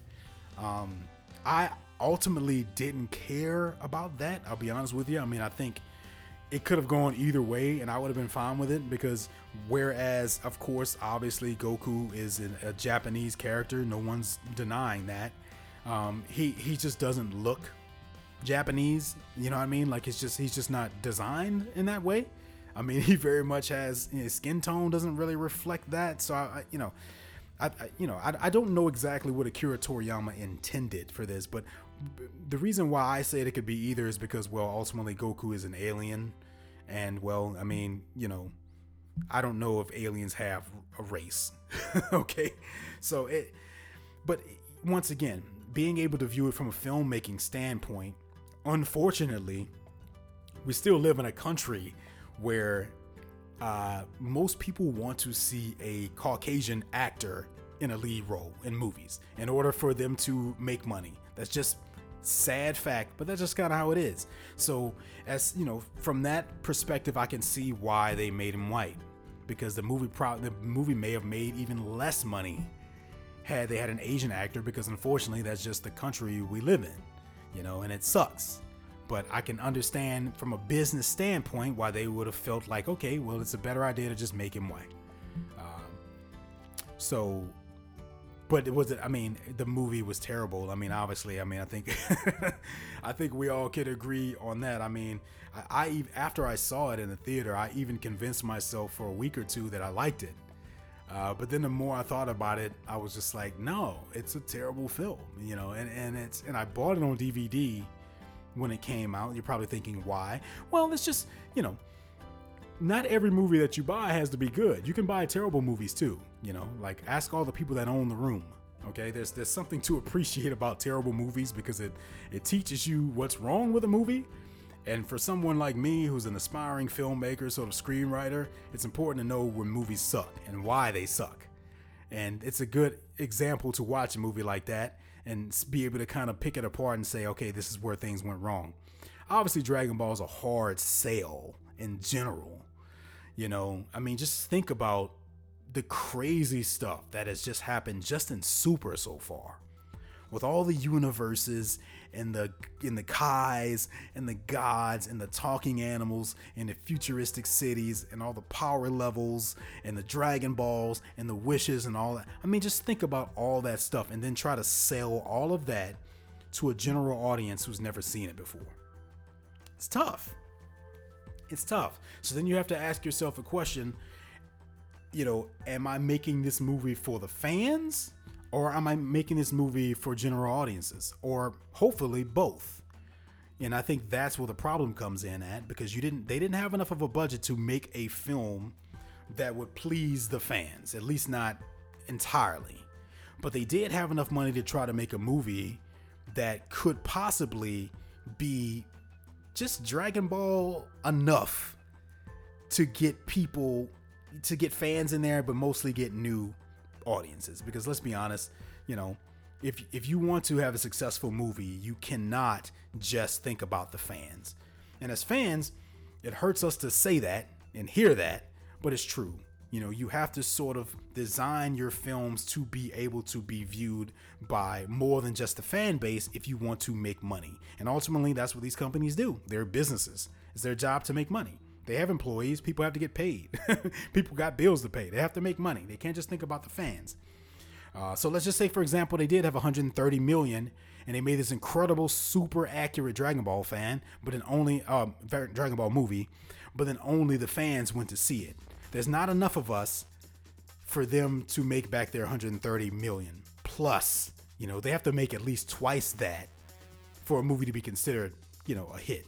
Um, I ultimately didn't care about that. I'll be honest with you. I mean, I think it could have gone either way, and I would have been fine with it because, whereas, of course, obviously Goku is an, a Japanese character, no one's denying that. Um, he he just doesn't look Japanese. You know what I mean? Like it's just he's just not designed in that way. I mean, (laughs) he very much has his skin tone doesn't really reflect that. So I, I you know, I, I you know I, I don't know exactly what Akira Toriyama intended for this, but the reason why I say it could be either is because well, ultimately Goku is an alien, and well, I mean, you know, I don't know if aliens have a race. (laughs) okay, so it, but once again, being able to view it from a filmmaking standpoint, unfortunately, we still live in a country where uh, most people want to see a Caucasian actor in a lead role in movies in order for them to make money. That's just sad fact, but that's just kind of how it is. So, as you know, from that perspective, I can see why they made him white because the movie pro- the movie may have made even less money had they had an Asian actor because unfortunately that's just the country we live in, you know, and it sucks. But I can understand from a business standpoint why they would have felt like, okay, well, it's a better idea to just make him white. Um, so, but it was. I mean, the movie was terrible. I mean, obviously, I mean, I think, (laughs) I think we all could agree on that. I mean, I, I after I saw it in the theater, I even convinced myself for a week or two that I liked it. Uh, but then the more I thought about it, I was just like, no, it's a terrible film, you know. And and it's and I bought it on DVD when it came out. You're probably thinking, why? Well, it's just you know, not every movie that you buy has to be good. You can buy terrible movies too. You know, like ask all the people that own the room. Okay, there's there's something to (laughs) appreciate about terrible movies because it it teaches you what's wrong with a movie. And for someone like me, who's an aspiring filmmaker, sort of screenwriter, it's important to know when movies suck and why they suck. And it's a good example to watch a movie like that and be able to kind of pick it apart and say, okay, this is where things went wrong. Obviously, Dragon Ball is a hard sale in general. You know, I mean, just think about the crazy stuff that has just happened just in Super so far. With all the universes and the in the Kais and the gods and the talking animals and the futuristic cities and all the power levels and the Dragon Balls and the wishes and all that. I mean, just think about all that stuff and then try to sell all of that to a general audience who's never seen it before. It's tough. It's tough. So then you have to ask yourself a question you know, am I making this movie for the fans or am I making this movie for general audiences or hopefully both? And I think that's where the problem comes in at because you didn't they didn't have enough of a budget to make a film that would please the fans, at least not entirely. But they did have enough money to try to make a movie that could possibly be just Dragon Ball enough to get people to get fans in there, but mostly get new audiences. Because let's be honest, you know, if if you want to have a successful movie, you cannot just think about the fans. And as fans, it hurts us to say that and hear that, but it's true. You know, you have to sort of design your films to be able to be viewed by more than just the fan base if you want to make money. And ultimately, that's what these companies do. They're businesses. It's their job to make money. They have employees. People have to get paid. (laughs) people got bills to pay. They have to make money. They can't just think about the fans. Uh, so let's just say, for example, they did have 130 million, and they made this incredible, super accurate Dragon Ball fan, but then only um, Dragon Ball movie, but then only the fans went to see it. There's not enough of us for them to make back their 130 million. Plus, you know, they have to make at least twice that for a movie to be considered, you know, a hit.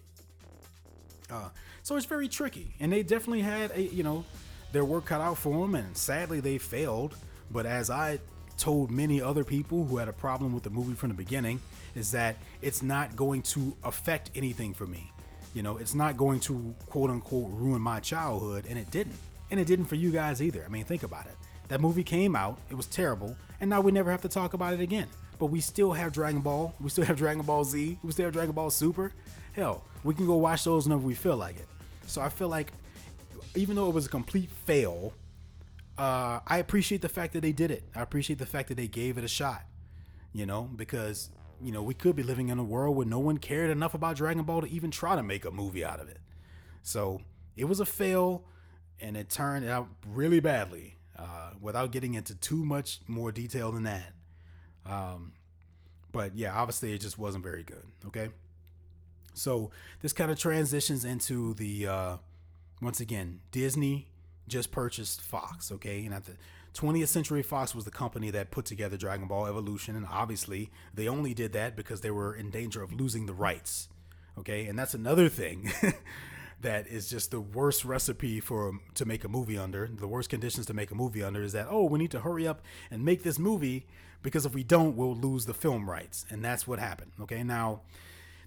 Uh, so it's very tricky, and they definitely had a you know their work cut out for them, and sadly they failed. But as I told many other people who had a problem with the movie from the beginning, is that it's not going to affect anything for me. You know, it's not going to quote unquote ruin my childhood, and it didn't. And it didn't for you guys either. I mean, think about it. That movie came out, it was terrible, and now we never have to talk about it again. But we still have Dragon Ball, we still have Dragon Ball Z, we still have Dragon Ball Super. Hell, we can go watch those whenever we feel like it. So I feel like even though it was a complete fail, uh, I appreciate the fact that they did it. I appreciate the fact that they gave it a shot. You know, because you know we could be living in a world where no one cared enough about Dragon Ball to even try to make a movie out of it. So it was a fail, and it turned out really badly. Uh, without getting into too much more detail than that. Um, but yeah, obviously it just wasn't very good. Okay. So this kind of transitions into the uh, once again Disney just purchased Fox. Okay, and at the 20th Century Fox was the company that put together Dragon Ball Evolution, and obviously they only did that because they were in danger of losing the rights. Okay, and that's another thing. (laughs) that is just the worst recipe for to make a movie under. The worst conditions to make a movie under is that oh, we need to hurry up and make this movie because if we don't, we'll lose the film rights, and that's what happened. Okay, now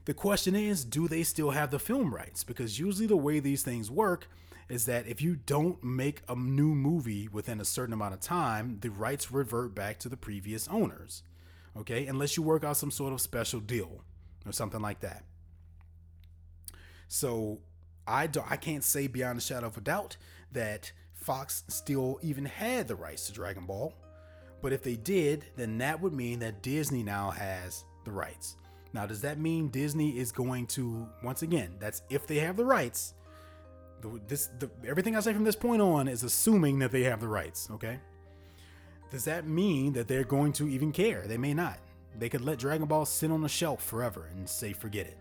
the question is, do they still have the film rights? Because usually the way these things work is that if you don't make a new movie within a certain amount of time, the rights revert back to the previous owners. Okay, unless you work out some sort of special deal or something like that. So I do, I can't say beyond a shadow of a doubt that Fox still even had the rights to Dragon Ball. But if they did, then that would mean that Disney now has the rights. Now, does that mean Disney is going to once again? That's if they have the rights. The, this the, everything I say from this point on is assuming that they have the rights. Okay. does that mean that they're going to even care? They may not. They could let Dragon Ball sit on the shelf forever and say, forget it.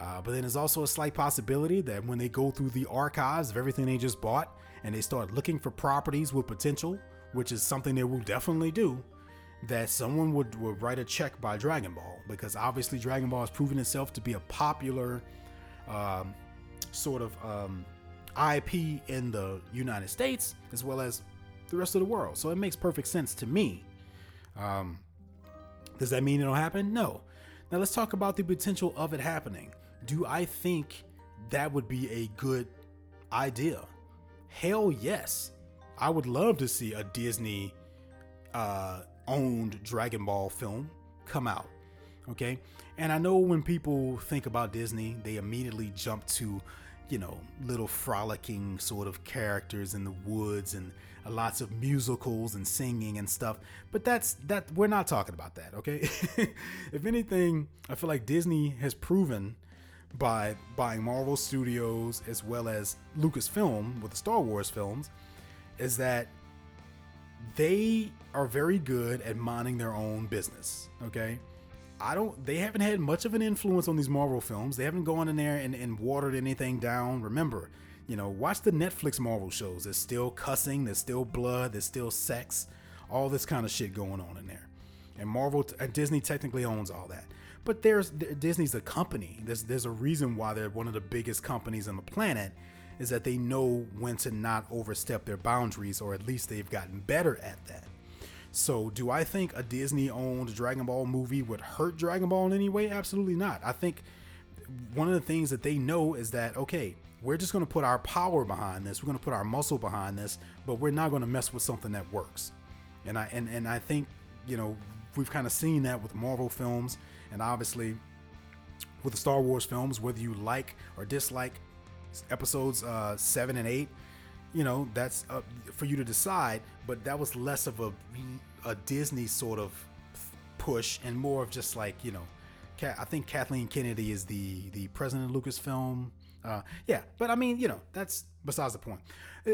Uh, but then there's also a slight possibility that when they go through the archives of everything they just bought and they start looking for properties with potential, which is something they will definitely do, that someone would, would write a check by Dragon Ball because obviously Dragon Ball has proven itself to be a popular um, sort of um, IP in the United States as well as the rest of the world. So it makes perfect sense to me. Um, does that mean it'll happen? No. Now let's talk about the potential of it happening. Do I think that would be a good idea? Hell yes. I would love to see a Disney uh, owned Dragon Ball film come out. Okay. And I know when people think about Disney, they immediately jump to, you know, little frolicking sort of characters in the woods and lots of musicals and singing and stuff. But that's that we're not talking about that, okay? (laughs) if anything, I feel like Disney has proven by buying Marvel Studios as well as Lucasfilm with the Star Wars films is that they are very good at minding their own business. Okay. I don't, they haven't had much of an influence on these Marvel films. They haven't gone in there and, and watered anything down. Remember, you know, watch the Netflix Marvel shows. There's still cussing, there's still blood, there's still sex, all this kind of shit going on in there. And Marvel, and Disney technically owns all that. But there's Disney's a company. There's there's a reason why they're one of the biggest companies on the planet is that they know when to not overstep their boundaries, or at least they've gotten better at that. So, do I think a Disney owned Dragon Ball movie would hurt Dragon Ball in any way? Absolutely not. I think one of the things that they know is that, okay, we're just going to put our power behind this, we're going to put our muscle behind this, but we're not going to mess with something that works. And I and, and I think, you know, we've kind of seen that with Marvel films and obviously with the Star Wars films, whether you like or dislike episodes uh, seven and eight, you know that's up for you to decide. But that was less of a a Disney sort of push and more of just like you know, I think Kathleen Kennedy is the the president of Lucasfilm. Uh, yeah, but I mean, you know, that's besides the point. Uh,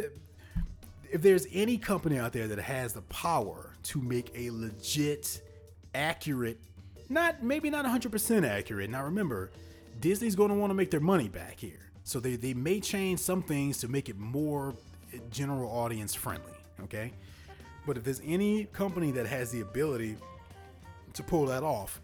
if there's any company out there that has the power to make a legit, accurate, not maybe not 100% accurate. Now remember, Disney's going to want to make their money back here. So they, they may change some things to make it more general audience friendly, okay? But if there's any company that has the ability to pull that off,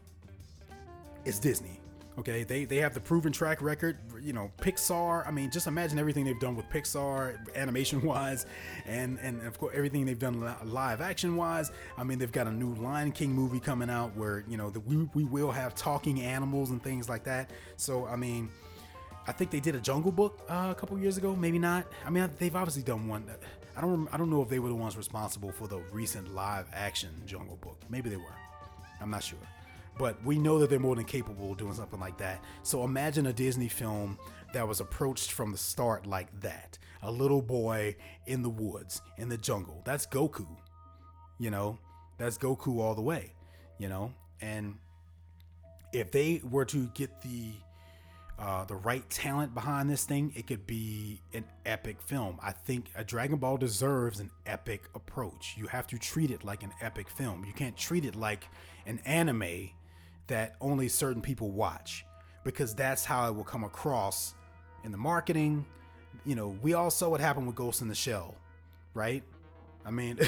it's Disney. Okay, they they have the proven track record. You know, Pixar. I mean, just imagine everything they've done with Pixar, animation wise, (laughs) and and of course everything they've done live action wise. I mean, they've got a new Lion King movie coming out where you know the, we we will have talking animals and things like that. So I mean, I think they did a Jungle Book uh, a couple years ago, maybe not. I mean, they've obviously done one. I don't I don't know if they were the ones responsible for the recent live action Jungle Book. Maybe they were. I'm not sure. But we know that they're more than capable of doing something like that. So imagine a Disney film that was approached from the start like that. A little boy in the woods, in the jungle. That's Goku. You know, that's Goku all the way, you know? And if they were to get the uh, the right talent behind this thing, it could be an epic film. I think a Dragon Ball deserves an epic approach. You have to treat it like an epic film. You can't treat it like an anime that only certain people watch because that's how it will come across in the marketing. You know, we all saw what happened with Ghost in the Shell, right? I mean,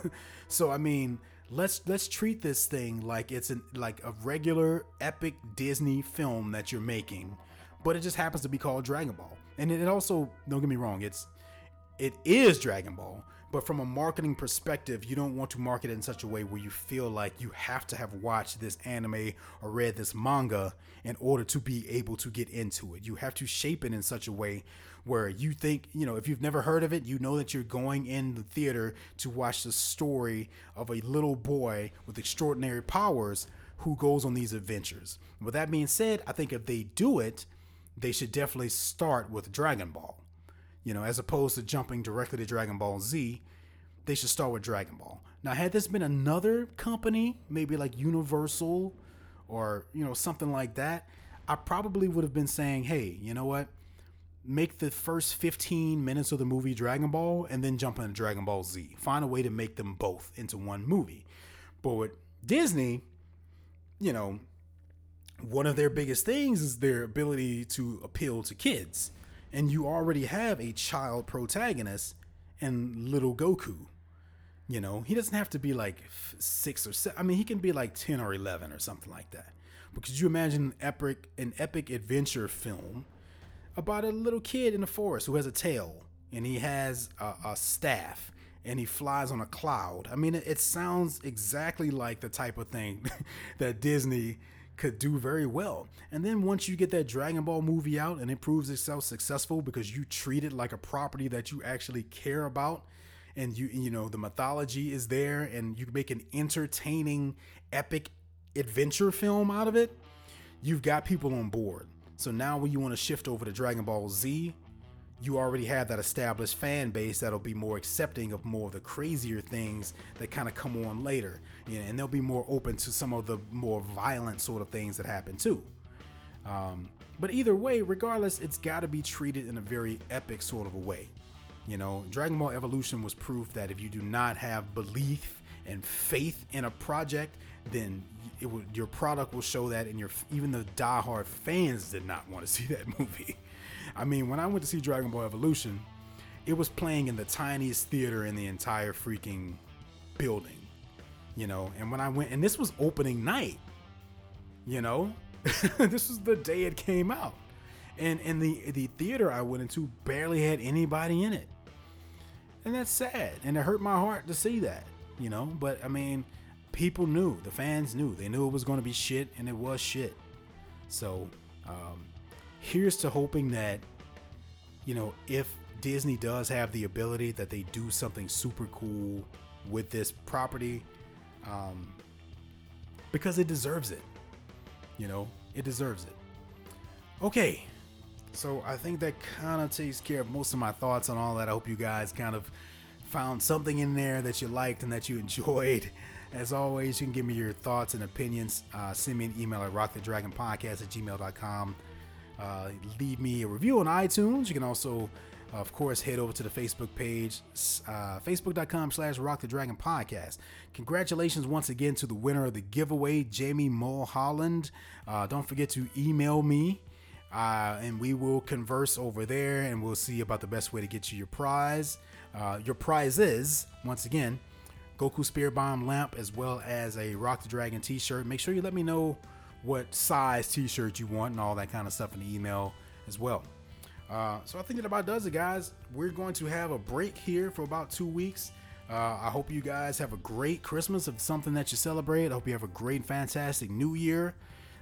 (laughs) so I mean, let's let's treat this thing like it's an like a regular epic Disney film that you're making but it just happens to be called Dragon Ball. And it also, don't get me wrong, it's it is Dragon Ball, but from a marketing perspective, you don't want to market it in such a way where you feel like you have to have watched this anime or read this manga in order to be able to get into it. You have to shape it in such a way where you think, you know, if you've never heard of it, you know that you're going in the theater to watch the story of a little boy with extraordinary powers who goes on these adventures. With that being said, I think if they do it, they should definitely start with Dragon Ball. You know, as opposed to jumping directly to Dragon Ball Z, they should start with Dragon Ball. Now, had this been another company, maybe like Universal or, you know, something like that, I probably would have been saying, hey, you know what? make the first 15 minutes of the movie Dragon Ball and then jump into Dragon Ball Z. Find a way to make them both into one movie. But with Disney, you know, one of their biggest things is their ability to appeal to kids. And you already have a child protagonist in Little Goku. You know, he doesn't have to be like six or seven. I mean, he can be like 10 or 11 or something like that. Could you imagine an epic, an epic adventure film about a little kid in the forest who has a tail and he has a, a staff and he flies on a cloud? I mean, it, it sounds exactly like the type of thing (laughs) that Disney could do very well. And then once you get that Dragon Ball movie out and it proves itself successful because you treat it like a property that you actually care about and you you know the mythology is there and you make an entertaining epic adventure film out of it, you've got people on board. So now when you want to shift over to Dragon Ball Z, you already have that established fan base that'll be more accepting of more of the crazier things that kind of come on later. You know, and they'll be more open to some of the more violent sort of things that happen too. Um, but either way, regardless, it's got to be treated in a very epic sort of a way. You know, Dragon Ball Evolution was proof that if you do not have belief and faith in a project, then it will, your product will show that, and your even the diehard fans did not want to (laughs) see that movie. I mean, when I went to see Dragon Ball Evolution, it was playing in the tiniest theater in the entire freaking building, you know. And when I went, and this was opening night, you know, (laughs) this was the day it came out, and and the the theater I went into barely had anybody in it, and that's sad, and it hurt my heart to see that, you know. But I mean, people knew, the fans knew, they knew it was going to be shit, and it was shit. So, um, here's to hoping that, you know, if Disney does have the ability that they do something super cool with this property, um, because it deserves it. You know, it deserves it. Okay, so I think that kind of takes care of most of my thoughts on all that. I hope you guys kind of found something in there that you liked and that you (laughs) enjoyed. As always, you can give me your thoughts and opinions. Uh, send me an email at rockthedragonpodcast at gmail.com. Uh, leave me a review on iTunes. You can also, of course, head over to the Facebook page, uh, facebook.com slash rock the dragon podcast. Congratulations once again to the winner of the giveaway, Jamie Mulholland. Uh, don't forget to email me. Uh, and we will converse over there and we'll see about the best way to get you your prize. Uh, your prize is, once again, Goku Spirit Bomb lamp as well as a Rock the Dragon t shirt. Make sure you let me know what size t-shirt you want and all that kind of stuff in the email as well. Uh, so I think that about does it, guys. We're going to have a break here for about two weeks. Uh, I hope you guys have a great Christmas of something that you celebrate. I hope you have a great, fantastic New Year.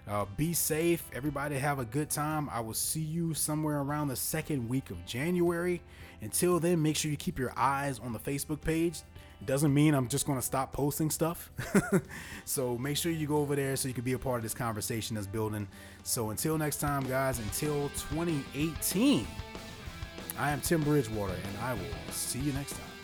Uh, be safe. Everybody have a good time. I will see you somewhere around the second week of January. Until then, make sure you keep your eyes on the Facebook page doesn't mean I'm just going to stop posting stuff. (laughs) so make sure you go over there so you can be a part of this conversation that's building. So until next time, guys, until 2018, I am Tim Bridgewater, and I will see you next time.